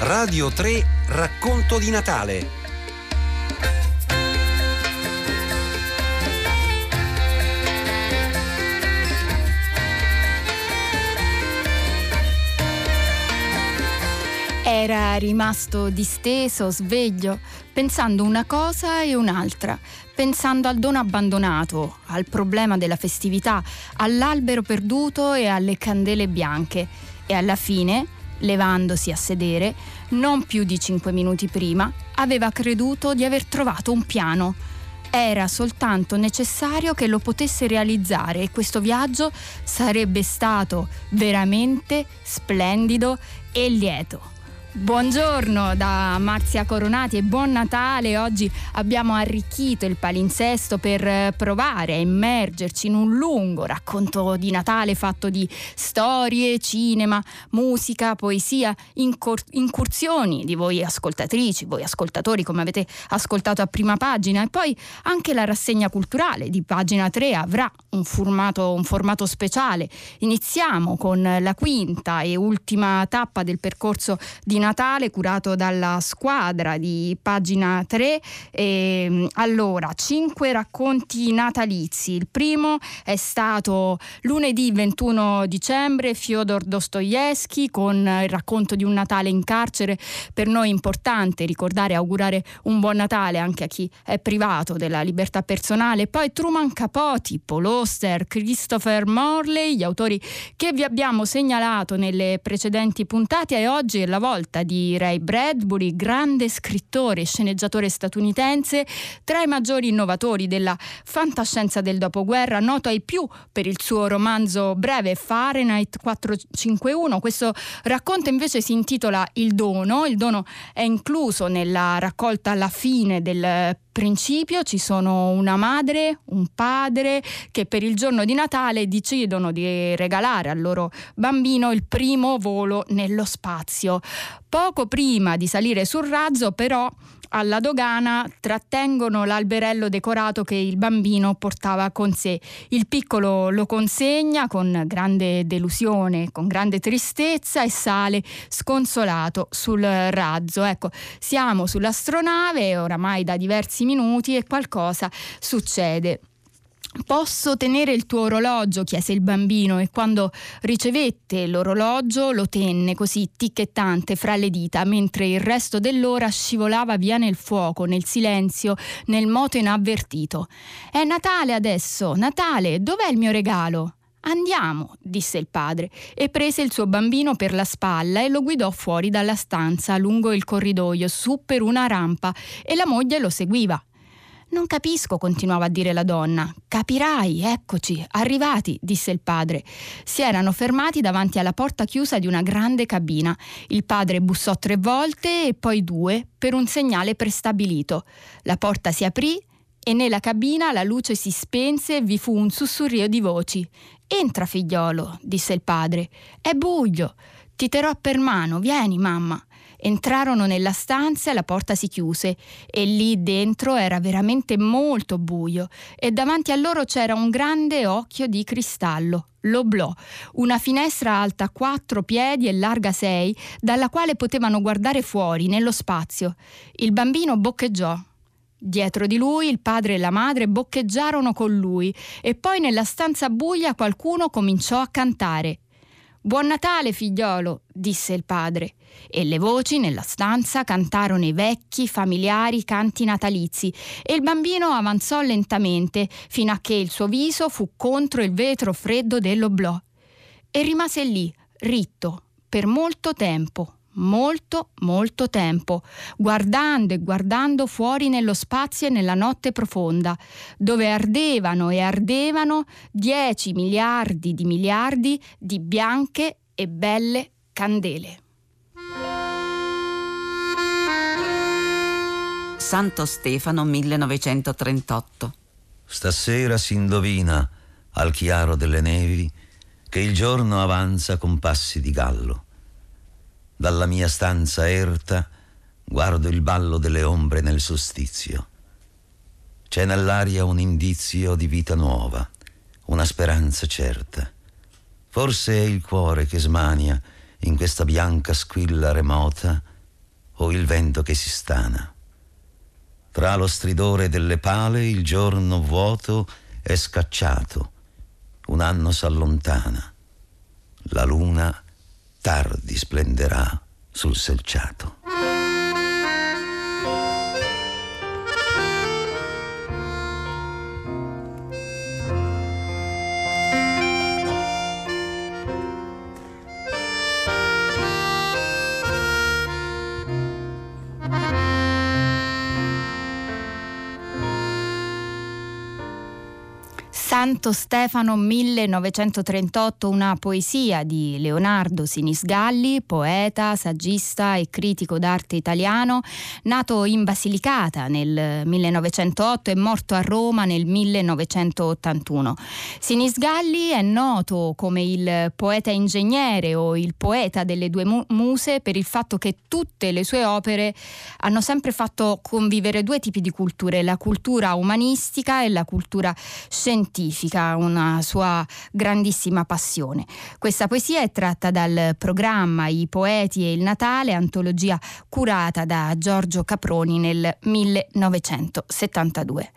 Radio 3 Racconto di Natale. Era rimasto disteso, sveglio, pensando una cosa e un'altra, pensando al dono abbandonato, al problema della festività, all'albero perduto e alle candele bianche. E alla fine, levandosi a sedere, non più di cinque minuti prima, aveva creduto di aver trovato un piano. Era soltanto necessario che lo potesse realizzare e questo viaggio sarebbe stato veramente splendido e lieto. Buongiorno da Marzia Coronati e buon Natale. Oggi abbiamo arricchito il palinsesto per eh, provare a immergerci in un lungo racconto di Natale fatto di storie, cinema, musica, poesia, incursioni di voi ascoltatrici, voi ascoltatori come avete ascoltato a prima pagina e poi anche la rassegna culturale di pagina 3 avrà un formato, un formato speciale. Iniziamo con la quinta e ultima tappa del percorso di Natale Natale curato dalla squadra di pagina 3. E, ehm, allora, cinque racconti natalizi. Il primo è stato lunedì 21 dicembre, Fyodor Dostoevsky con il racconto di un Natale in carcere. Per noi è importante ricordare e augurare un buon Natale anche a chi è privato della libertà personale. Poi Truman Capote, Paul Oster, Christopher Morley, gli autori che vi abbiamo segnalato nelle precedenti puntate e oggi è la volta volta di Ray Bradbury, grande scrittore e sceneggiatore statunitense, tra i maggiori innovatori della fantascienza del dopoguerra, noto ai più per il suo romanzo breve Fahrenheit 451. Questo racconto invece si intitola Il dono. Il dono è incluso nella raccolta alla fine del principio ci sono una madre, un padre che per il giorno di Natale decidono di regalare al loro bambino il primo volo nello spazio. Poco prima di salire sul razzo però alla dogana trattengono l'alberello decorato che il bambino portava con sé. Il piccolo lo consegna con grande delusione, con grande tristezza e sale sconsolato sul razzo. Ecco, siamo sull'astronave oramai da diversi minuti e qualcosa succede. Posso tenere il tuo orologio? chiese il bambino e quando ricevette l'orologio lo tenne così ticchettante fra le dita, mentre il resto dell'ora scivolava via nel fuoco, nel silenzio, nel moto inavvertito. È Natale adesso, Natale, dov'è il mio regalo? Andiamo, disse il padre, e prese il suo bambino per la spalla e lo guidò fuori dalla stanza, lungo il corridoio, su per una rampa, e la moglie lo seguiva. Non capisco, continuava a dire la donna. Capirai, eccoci, arrivati, disse il padre. Si erano fermati davanti alla porta chiusa di una grande cabina. Il padre bussò tre volte e poi due per un segnale prestabilito. La porta si aprì e nella cabina la luce si spense e vi fu un sussurrio di voci. Entra, figliolo, disse il padre. È buio. Ti terrò per mano, vieni, mamma. Entrarono nella stanza e la porta si chiuse e lì dentro era veramente molto buio e davanti a loro c'era un grande occhio di cristallo, l'oblò, una finestra alta quattro piedi e larga sei, dalla quale potevano guardare fuori, nello spazio. Il bambino boccheggiò. Dietro di lui il padre e la madre boccheggiarono con lui e poi nella stanza buia qualcuno cominciò a cantare. Buon Natale, figliolo, disse il padre. E le voci nella stanza cantarono i vecchi, familiari canti natalizi e il bambino avanzò lentamente fino a che il suo viso fu contro il vetro freddo dell'oblò. E rimase lì, ritto, per molto tempo, molto, molto tempo, guardando e guardando fuori nello spazio e nella notte profonda, dove ardevano e ardevano dieci miliardi di miliardi di bianche e belle candele. Santo Stefano 1938. Stasera si indovina al chiaro delle nevi che il giorno avanza con passi di gallo. Dalla mia stanza erta guardo il ballo delle ombre nel sostizio. C'è nell'aria un indizio di vita nuova, una speranza certa. Forse è il cuore che smania in questa bianca squilla remota o il vento che si stana. Tra lo stridore delle pale il giorno vuoto è scacciato, un anno s'allontana, la luna tardi splenderà sul selciato. Santo Stefano 1938, una poesia di Leonardo Sinisgalli, poeta, saggista e critico d'arte italiano, nato in Basilicata nel 1908 e morto a Roma nel 1981. Sinisgalli è noto come il poeta ingegnere o il poeta delle due muse per il fatto che tutte le sue opere hanno sempre fatto convivere due tipi di culture, la cultura umanistica e la cultura scientifica scientifica, una sua grandissima passione. Questa poesia è tratta dal programma I poeti e il Natale, antologia curata da Giorgio Caproni nel 1972.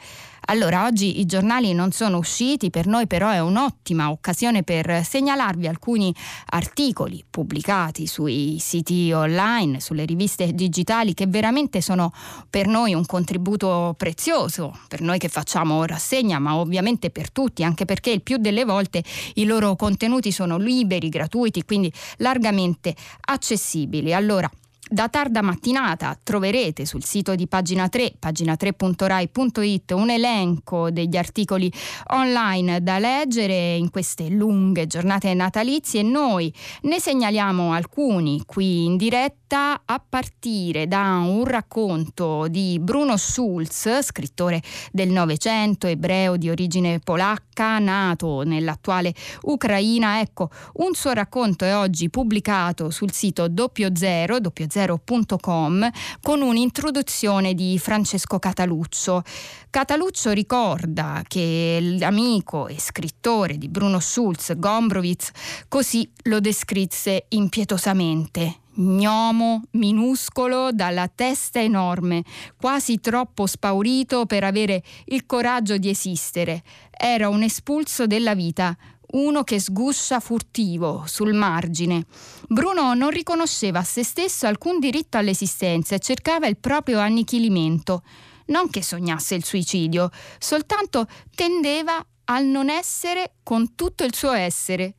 Allora, oggi i giornali non sono usciti, per noi però è un'ottima occasione per segnalarvi alcuni articoli pubblicati sui siti online, sulle riviste digitali che veramente sono per noi un contributo prezioso, per noi che facciamo rassegna, ma ovviamente per tutti, anche perché il più delle volte i loro contenuti sono liberi, gratuiti, quindi largamente accessibili. Allora, da tarda mattinata troverete sul sito di pagina 3, pagina3.rai.it, un elenco degli articoli online da leggere in queste lunghe giornate natalizie. E noi ne segnaliamo alcuni qui in diretta diretta a partire da un racconto di Bruno Schulz, scrittore del Novecento, ebreo di origine polacca, nato nell'attuale Ucraina. Ecco, un suo racconto è oggi pubblicato sul sito doppiozero, doppiozero.com, con un'introduzione di Francesco Cataluccio. Cataluccio ricorda che l'amico e scrittore di Bruno Schulz, Gombrowitz, così lo descrisse impietosamente gnomo, minuscolo, dalla testa enorme, quasi troppo spaurito per avere il coraggio di esistere. Era un espulso della vita, uno che sguscia furtivo, sul margine. Bruno non riconosceva a se stesso alcun diritto all'esistenza e cercava il proprio annichilimento. Non che sognasse il suicidio, soltanto tendeva al non essere con tutto il suo essere.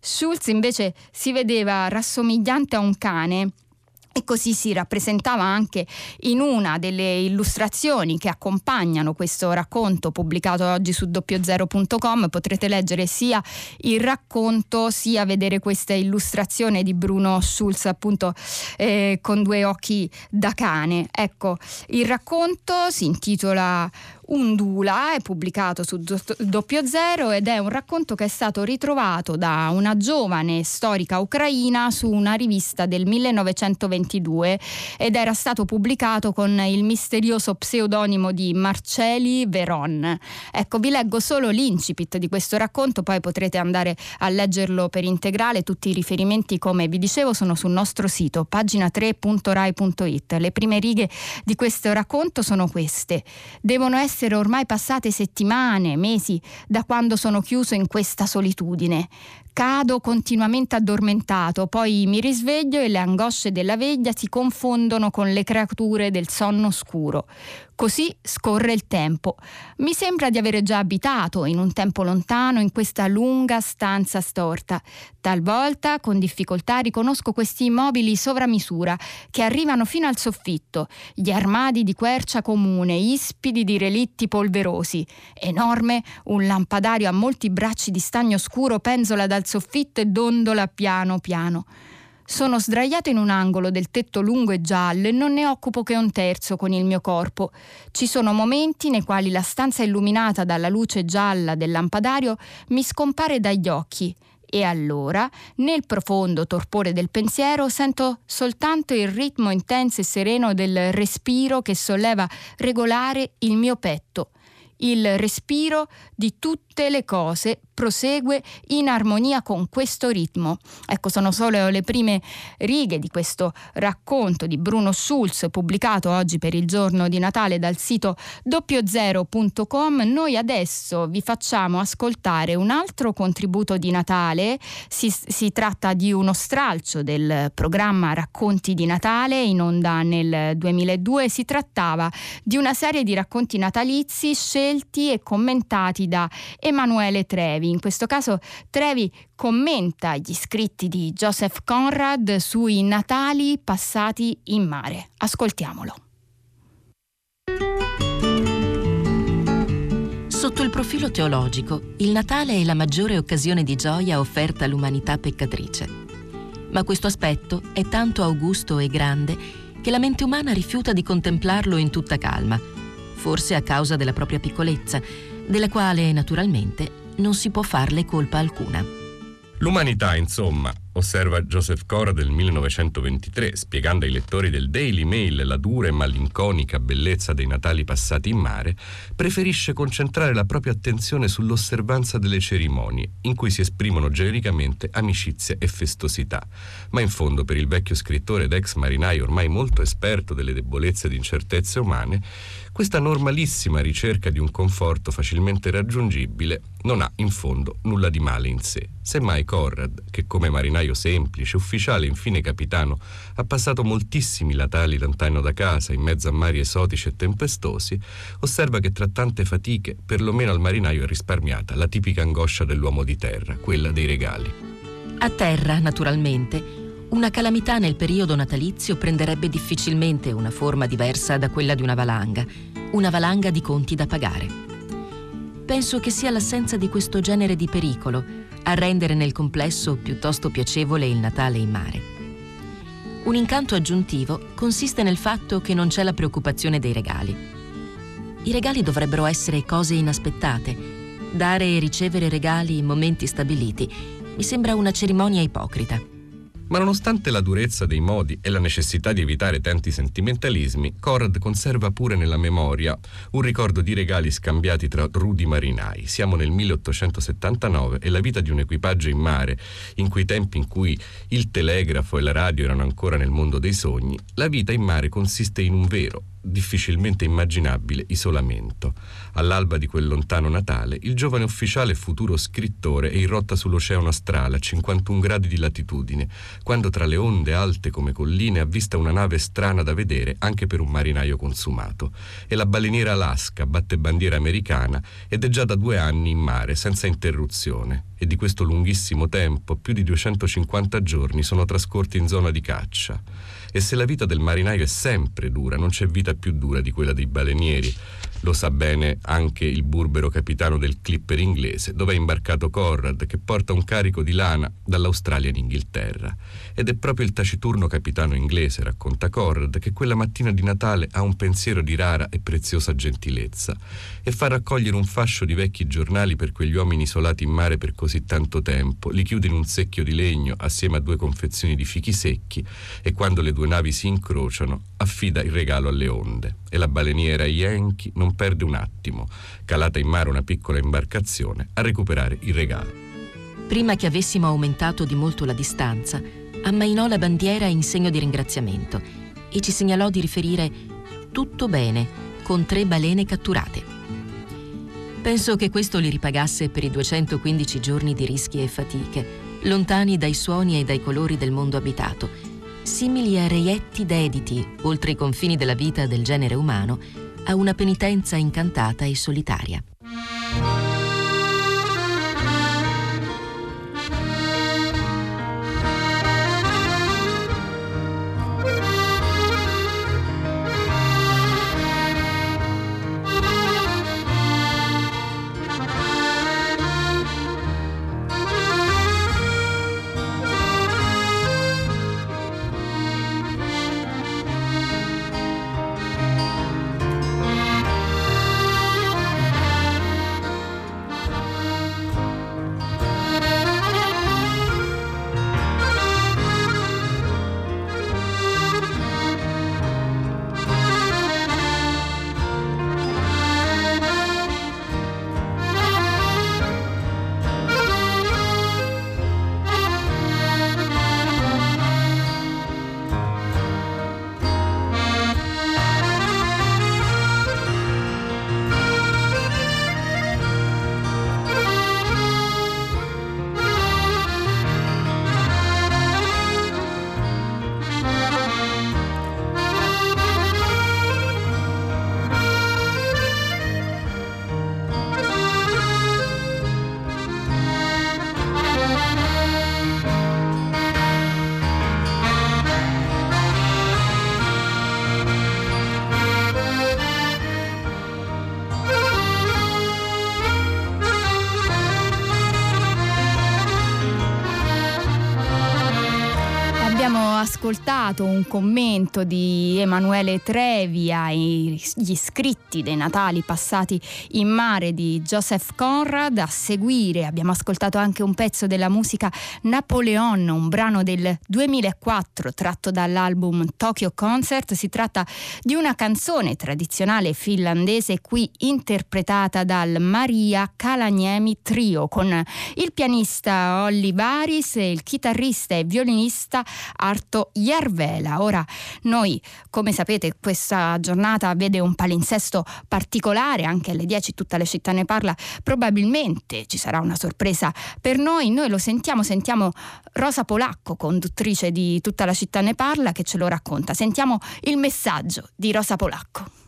Schulz invece si vedeva rassomigliante a un cane e così si rappresentava anche in una delle illustrazioni che accompagnano questo racconto pubblicato oggi su doppiozero.com. Potrete leggere sia il racconto sia vedere questa illustrazione di Bruno Schulz, appunto eh, con due occhi da cane. Ecco, il racconto si intitola Undula, è pubblicato su Doppio Zero ed è un racconto che è stato ritrovato da una giovane storica ucraina su una rivista del 1922 ed era stato pubblicato con il misterioso pseudonimo di Marceli Veron. Ecco, vi leggo solo l'incipit di questo racconto, poi potrete andare a leggerlo per integrale. Tutti i riferimenti, come vi dicevo, sono sul nostro sito pagina3.rai.it. Le prime righe di questo racconto sono queste. Devono essere essere ormai passate settimane, mesi da quando sono chiuso in questa solitudine. Cado continuamente addormentato, poi mi risveglio e le angosce della veglia si confondono con le creature del sonno scuro. Così scorre il tempo. Mi sembra di avere già abitato in un tempo lontano in questa lunga stanza storta. Talvolta, con difficoltà, riconosco questi immobili sovramisura che arrivano fino al soffitto, gli armadi di quercia comune, ispidi di relitti polverosi. Enorme, un lampadario a molti bracci di stagno scuro penzola dal soffitto e dondola piano piano. Sono sdraiato in un angolo del tetto lungo e giallo e non ne occupo che un terzo con il mio corpo. Ci sono momenti nei quali la stanza illuminata dalla luce gialla del lampadario mi scompare dagli occhi e allora, nel profondo torpore del pensiero, sento soltanto il ritmo intenso e sereno del respiro che solleva regolare il mio petto il respiro di tutte le cose prosegue in armonia con questo ritmo. Ecco, sono solo le prime righe di questo racconto di Bruno Schulz pubblicato oggi per il giorno di Natale dal sito doppiozero.com. Noi adesso vi facciamo ascoltare un altro contributo di Natale. Si, si tratta di uno stralcio del programma Racconti di Natale in onda nel 2002. Si trattava di una serie di racconti natalizi scelti e commentati da Emanuele Trevi. In questo caso Trevi commenta gli scritti di Joseph Conrad sui Natali passati in mare. Ascoltiamolo. Sotto il profilo teologico, il Natale è la maggiore occasione di gioia offerta all'umanità peccatrice. Ma questo aspetto è tanto augusto e grande che la mente umana rifiuta di contemplarlo in tutta calma, forse a causa della propria piccolezza, della quale naturalmente non si può farle colpa alcuna. L'umanità, insomma, osserva Joseph Cora del 1923, spiegando ai lettori del Daily Mail la dura e malinconica bellezza dei Natali passati in mare, preferisce concentrare la propria attenzione sull'osservanza delle cerimonie, in cui si esprimono genericamente amicizia e festosità. Ma in fondo, per il vecchio scrittore ed ex marinaio ormai molto esperto delle debolezze ed incertezze umane, questa normalissima ricerca di un conforto facilmente raggiungibile non ha in fondo nulla di male in sé. Semmai Conrad, che come marinaio semplice, ufficiale e infine capitano, ha passato moltissimi Natali lontano da casa, in mezzo a mari esotici e tempestosi, osserva che tra tante fatiche, perlomeno al marinaio è risparmiata la tipica angoscia dell'uomo di terra, quella dei regali. A terra, naturalmente, una calamità nel periodo natalizio prenderebbe difficilmente una forma diversa da quella di una valanga, una valanga di conti da pagare. Penso che sia l'assenza di questo genere di pericolo a rendere nel complesso piuttosto piacevole il Natale in mare. Un incanto aggiuntivo consiste nel fatto che non c'è la preoccupazione dei regali. I regali dovrebbero essere cose inaspettate. Dare e ricevere regali in momenti stabiliti mi sembra una cerimonia ipocrita. Ma nonostante la durezza dei modi e la necessità di evitare tanti sentimentalismi, Conrad conserva pure nella memoria un ricordo di regali scambiati tra rudi marinai. Siamo nel 1879 e la vita di un equipaggio in mare, in quei tempi in cui il telegrafo e la radio erano ancora nel mondo dei sogni, la vita in mare consiste in un vero, difficilmente immaginabile isolamento. All'alba di quel lontano Natale, il giovane ufficiale futuro scrittore è in rotta sull'oceano astrale a 51 gradi di latitudine, quando tra le onde alte come colline avvista una nave strana da vedere anche per un marinaio consumato. E la baleniera Alaska batte bandiera americana ed è già da due anni in mare senza interruzione. E di questo lunghissimo tempo, più di 250 giorni sono trascorsi in zona di caccia. E se la vita del marinaio è sempre dura, non c'è vita più dura di quella dei balenieri. Lo sa bene anche il burbero capitano del clipper inglese, dove è imbarcato Conrad, che porta un carico di lana dall'Australia in Inghilterra. Ed è proprio il taciturno capitano inglese, racconta Conrad, che quella mattina di Natale ha un pensiero di rara e preziosa gentilezza e fa raccogliere un fascio di vecchi giornali per quegli uomini isolati in mare per così tanto tempo, li chiude in un secchio di legno assieme a due confezioni di fichi secchi e quando le due navi si incrociano affida il regalo alle onde. E la baleniera Yankee non perde un attimo, calata in mare una piccola imbarcazione, a recuperare il regalo. Prima che avessimo aumentato di molto la distanza, ammainò la bandiera in segno di ringraziamento e ci segnalò di riferire tutto bene con tre balene catturate. Penso che questo li ripagasse per i 215 giorni di rischi e fatiche, lontani dai suoni e dai colori del mondo abitato, simili a reietti dediti, oltre i confini della vita del genere umano, a una penitenza incantata e solitaria. Abbiamo ascoltato un commento di Emanuele Trevi agli scritti dei Natali passati in mare di Joseph Conrad. A seguire abbiamo ascoltato anche un pezzo della musica Napoleon, un brano del 2004 tratto dall'album Tokyo Concert. Si tratta di una canzone tradizionale finlandese qui interpretata dal Maria Kalaniemi Trio con il pianista Olli Varis e il chitarrista e violinista Arto Järvela. Ora noi, come sapete, questa giornata vede un palinsesto particolare, anche alle 10 tutta la città ne parla, probabilmente ci sarà una sorpresa per noi, noi lo sentiamo, sentiamo Rosa Polacco, conduttrice di tutta la città ne parla, che ce lo racconta. Sentiamo il messaggio di Rosa Polacco.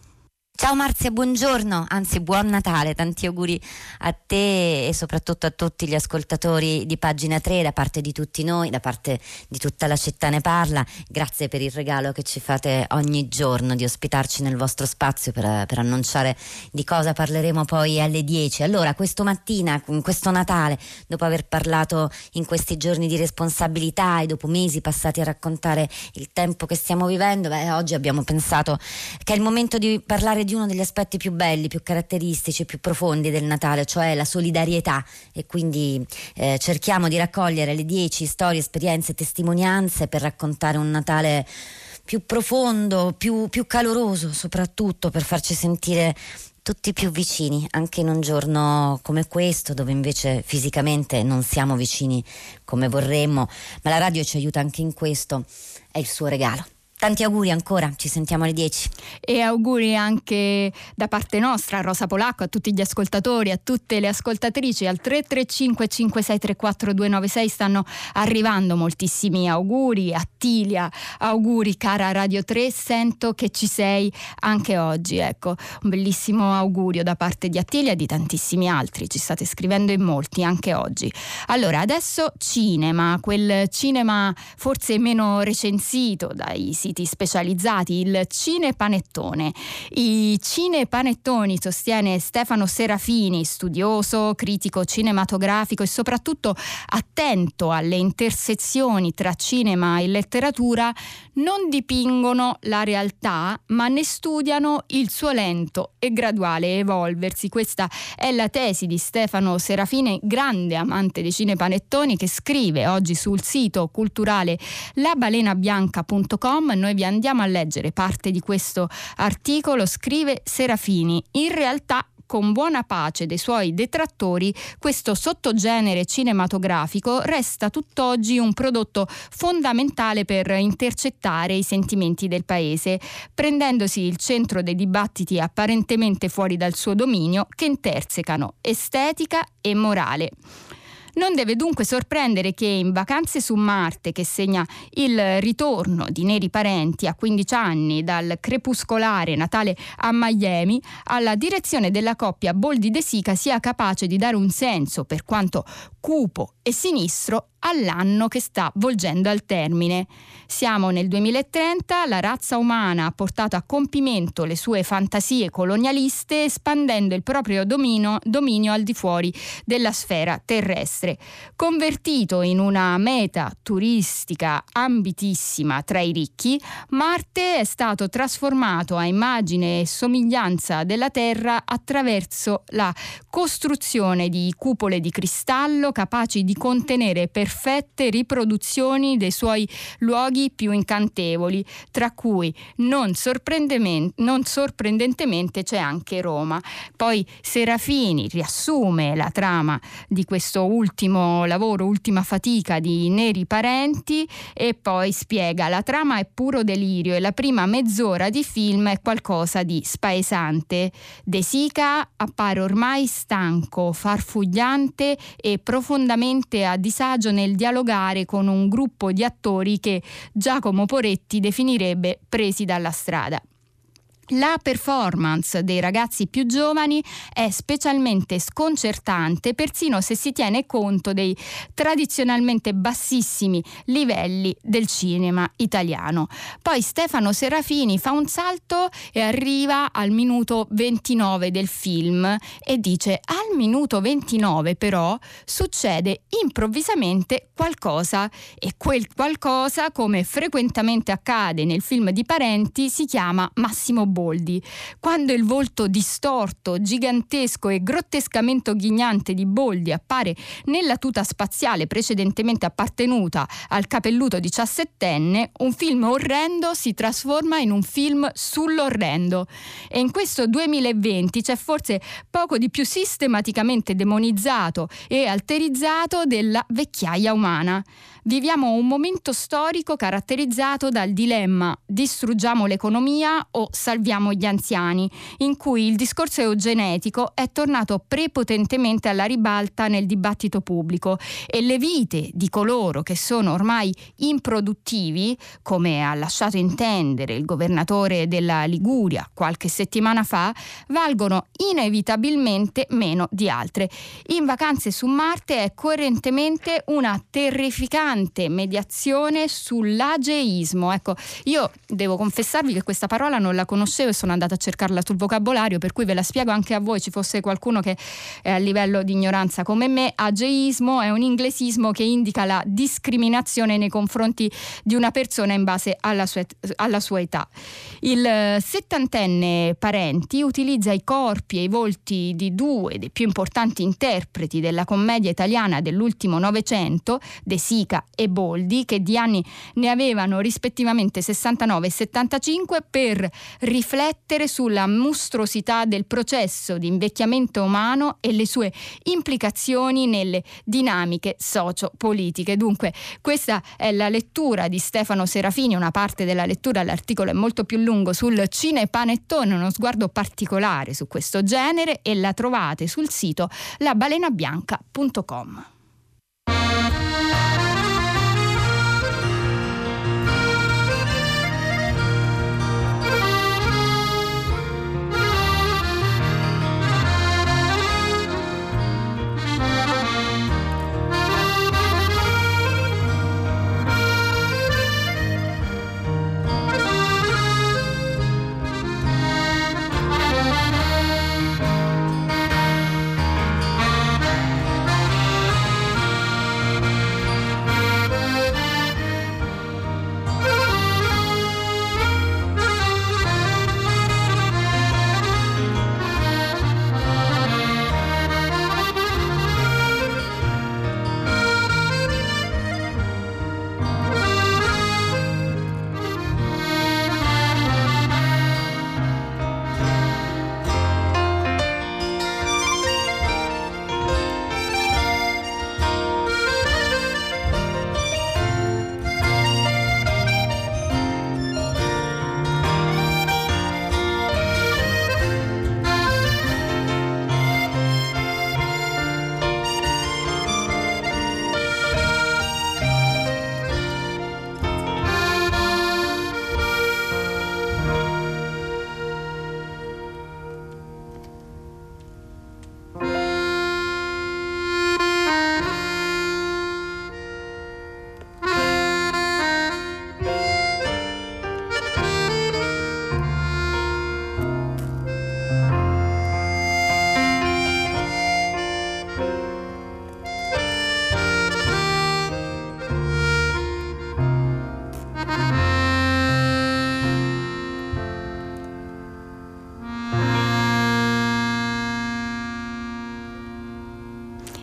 Ciao Marzia, buongiorno, anzi buon Natale, tanti auguri a te e soprattutto a tutti gli ascoltatori di pagina 3 da parte di tutti noi, da parte di tutta la città ne parla. Grazie per il regalo che ci fate ogni giorno di ospitarci nel vostro spazio per, per annunciare di cosa parleremo poi alle 10. Allora, questo mattina, questo Natale, dopo aver parlato in questi giorni di responsabilità e dopo mesi passati a raccontare il tempo che stiamo vivendo, beh, oggi abbiamo pensato che è il momento di parlare di di uno degli aspetti più belli, più caratteristici, più profondi del Natale, cioè la solidarietà e quindi eh, cerchiamo di raccogliere le dieci storie, esperienze, testimonianze per raccontare un Natale più profondo, più, più caloroso soprattutto per farci sentire tutti più vicini, anche in un giorno come questo, dove invece fisicamente non siamo vicini come vorremmo, ma la radio ci aiuta anche in questo, è il suo regalo. Tanti auguri ancora, ci sentiamo alle 10. E auguri anche da parte nostra a Rosa Polacco, a tutti gli ascoltatori, a tutte le ascoltatrici. Al 335 5634 296 stanno arrivando moltissimi auguri. A Tilia, auguri cara Radio 3, sento che ci sei anche oggi. Ecco, un bellissimo augurio da parte di Attilia e di tantissimi altri. Ci state scrivendo in molti anche oggi. Allora, adesso cinema, quel cinema forse meno recensito dai siti siti specializzati, il Cinepanettone. I cinepanettoni, sostiene Stefano Serafini, studioso, critico cinematografico e soprattutto attento alle intersezioni tra cinema e letteratura, non dipingono la realtà, ma ne studiano il suo lento e graduale evolversi. Questa è la tesi di Stefano Serafini, grande amante dei cinepanettoni, che scrive oggi sul sito culturale labalenabianca.com noi vi andiamo a leggere parte di questo articolo, scrive Serafini. In realtà con buona pace dei suoi detrattori, questo sottogenere cinematografico resta tutt'oggi un prodotto fondamentale per intercettare i sentimenti del paese, prendendosi il centro dei dibattiti apparentemente fuori dal suo dominio che intersecano estetica e morale. Non deve dunque sorprendere che in Vacanze su Marte, che segna il ritorno di neri parenti a 15 anni dal crepuscolare Natale a Miami, alla direzione della coppia Boldi De Sica sia capace di dare un senso, per quanto cupo e sinistro, all'anno che sta volgendo al termine. Siamo nel 2030, la razza umana ha portato a compimento le sue fantasie colonialiste espandendo il proprio domino, dominio al di fuori della sfera terrestre. Convertito in una meta turistica ambitissima tra i ricchi, Marte è stato trasformato a immagine e somiglianza della Terra attraverso la costruzione di cupole di cristallo capaci di contenere per perfette riproduzioni dei suoi luoghi più incantevoli, tra cui non, non sorprendentemente c'è anche Roma. Poi Serafini riassume la trama di questo ultimo lavoro, ultima fatica di Neri Parenti e poi spiega la trama è puro delirio e la prima mezz'ora di film è qualcosa di spaesante. De Sica appare ormai stanco, farfugliante e profondamente a disagio nel dialogare con un gruppo di attori che Giacomo Poretti definirebbe presi dalla strada. La performance dei ragazzi più giovani è specialmente sconcertante persino se si tiene conto dei tradizionalmente bassissimi livelli del cinema italiano. Poi Stefano Serafini fa un salto e arriva al minuto 29 del film e dice al minuto 29 però succede improvvisamente qualcosa e quel qualcosa come frequentemente accade nel film di Parenti si chiama Massimo Bo Boldi. Quando il volto distorto, gigantesco e grottescamente ghignante di Boldi appare nella tuta spaziale precedentemente appartenuta al capelluto diciassettenne, un film orrendo si trasforma in un film sull'orrendo. E in questo 2020 c'è forse poco di più sistematicamente demonizzato e alterizzato della vecchiaia umana. Viviamo un momento storico caratterizzato dal dilemma distruggiamo l'economia o salviamo gli anziani, in cui il discorso eugenetico è tornato prepotentemente alla ribalta nel dibattito pubblico e le vite di coloro che sono ormai improduttivi, come ha lasciato intendere il governatore della Liguria qualche settimana fa, valgono inevitabilmente meno di altre. In vacanze su Marte è coerentemente una terrificante mediazione sull'ageismo. Ecco, io devo confessarvi che questa parola non la conoscevo e sono andata a cercarla sul vocabolario, per cui ve la spiego anche a voi, ci fosse qualcuno che è a livello di ignoranza come me. Ageismo è un inglesismo che indica la discriminazione nei confronti di una persona in base alla sua, alla sua età. Il settantenne Parenti utilizza i corpi e i volti di due dei più importanti interpreti della commedia italiana dell'ultimo Novecento, De Sica e Boldi, che di anni ne avevano rispettivamente 69 e 75, per riflettere sulla mostruosità del processo di invecchiamento umano e le sue implicazioni nelle dinamiche socio-politiche. Dunque, questa è la lettura di Stefano Serafini, una parte della lettura, l'articolo è molto più lungo sul cinepanettone, uno sguardo particolare su questo genere e la trovate sul sito labalenabianca.com.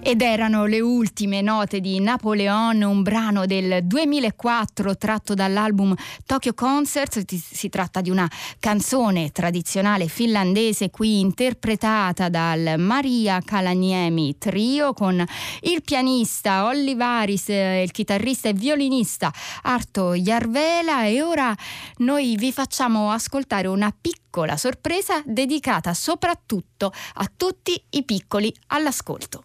Ed erano le ultime note di Napoleon, un brano del 2004 tratto dall'album Tokyo Concerts. Si tratta di una canzone tradizionale finlandese qui interpretata dal Maria Kalaniemi Trio con il pianista Olli Varis, il chitarrista e violinista Arto Jarvela e ora noi vi facciamo ascoltare una piccola sorpresa dedicata soprattutto a tutti i piccoli all'ascolto.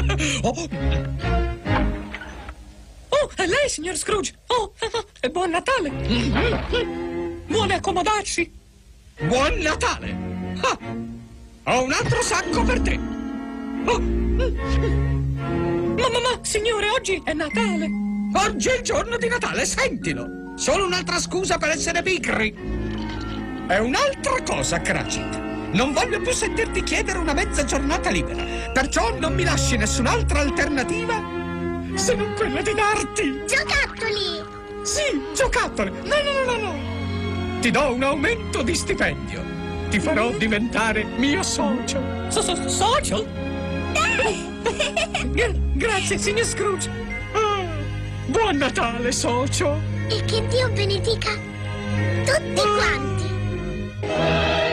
oh. oh, è lei, signor Scrooge? Oh, e buon Natale! Vuole accomodarsi? Buon Natale! Ah, ho un altro sacco per te! Oh. Ma, ma, ma, signore, oggi è Natale! Oggi è il giorno di Natale, sentilo! Solo un'altra scusa per essere pigri! È un'altra cosa, Cratchit. Non voglio più sentirti chiedere una mezza giornata libera, perciò non mi lasci nessun'altra alternativa se non quella di darti. Giocattoli! Sì, giocattoli! No, no, no, no, no! Ti do un aumento di stipendio. Ti farò diventare mio socio. So, so, socio? Grazie, signor Scrooge. Ah, buon Natale, socio. E che Dio benedica tutti quanti.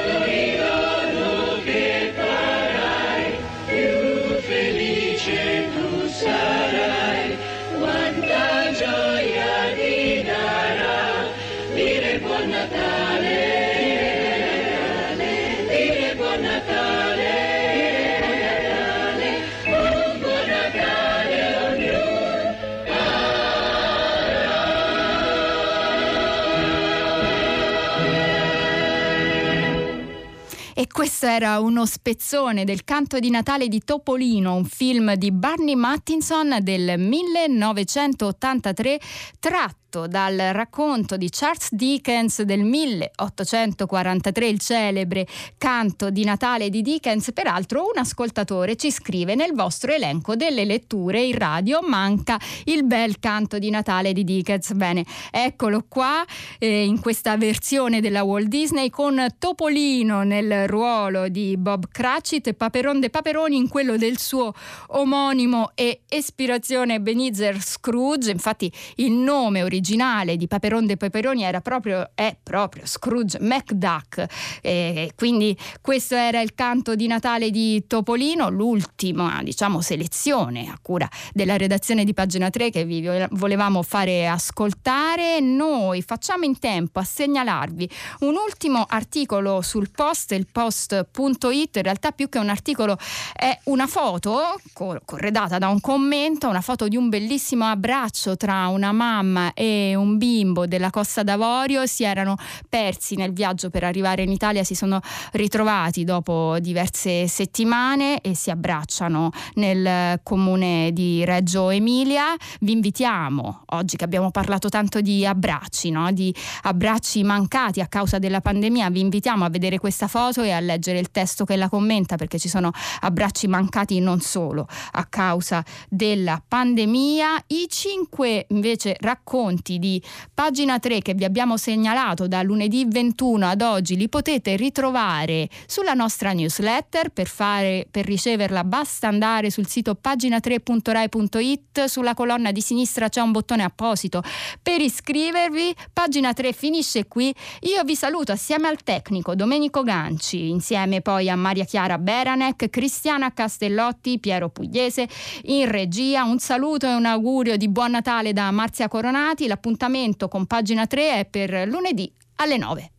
Era uno spezzone del canto di Natale di Topolino, un film di Barney Mattinson del 1983 tratto dal racconto di Charles Dickens del 1843, il celebre canto di Natale di Dickens. Peraltro un ascoltatore ci scrive nel vostro elenco delle letture in radio manca il bel canto di Natale di Dickens. Bene, eccolo qua eh, in questa versione della Walt Disney con Topolino nel ruolo di Bob Cratchit e Paperon de Paperoni in quello del suo omonimo e ispirazione Benizer Scrooge. Infatti il nome originale di Paperon de Peperoni era proprio, è proprio Scrooge McDuck. E quindi questo era il canto di Natale di Topolino, l'ultima diciamo, selezione a cura della redazione di pagina 3 che vi volevamo fare ascoltare. Noi facciamo in tempo a segnalarvi un ultimo articolo sul post, il post.it, in realtà più che un articolo è una foto corredata da un commento, una foto di un bellissimo abbraccio tra una mamma e un bimbo della Costa d'Avorio si erano persi nel viaggio per arrivare in Italia, si sono ritrovati dopo diverse settimane e si abbracciano nel comune di Reggio Emilia. Vi invitiamo, oggi che abbiamo parlato tanto di abbracci, no? di abbracci mancati a causa della pandemia, vi invitiamo a vedere questa foto e a leggere il testo che la commenta perché ci sono abbracci mancati non solo a causa della pandemia. I cinque invece racconti di pagina 3 che vi abbiamo segnalato da lunedì 21 ad oggi li potete ritrovare sulla nostra newsletter. Per, fare, per riceverla basta andare sul sito pagina3.rai.it. Sulla colonna di sinistra c'è un bottone apposito per iscrivervi. Pagina 3 finisce qui. Io vi saluto assieme al tecnico Domenico Ganci, insieme poi a Maria Chiara Beranec, Cristiana Castellotti, Piero Pugliese in regia. Un saluto e un augurio di buon Natale da Marzia Coronati. La L'appuntamento con pagina 3 è per lunedì alle 9.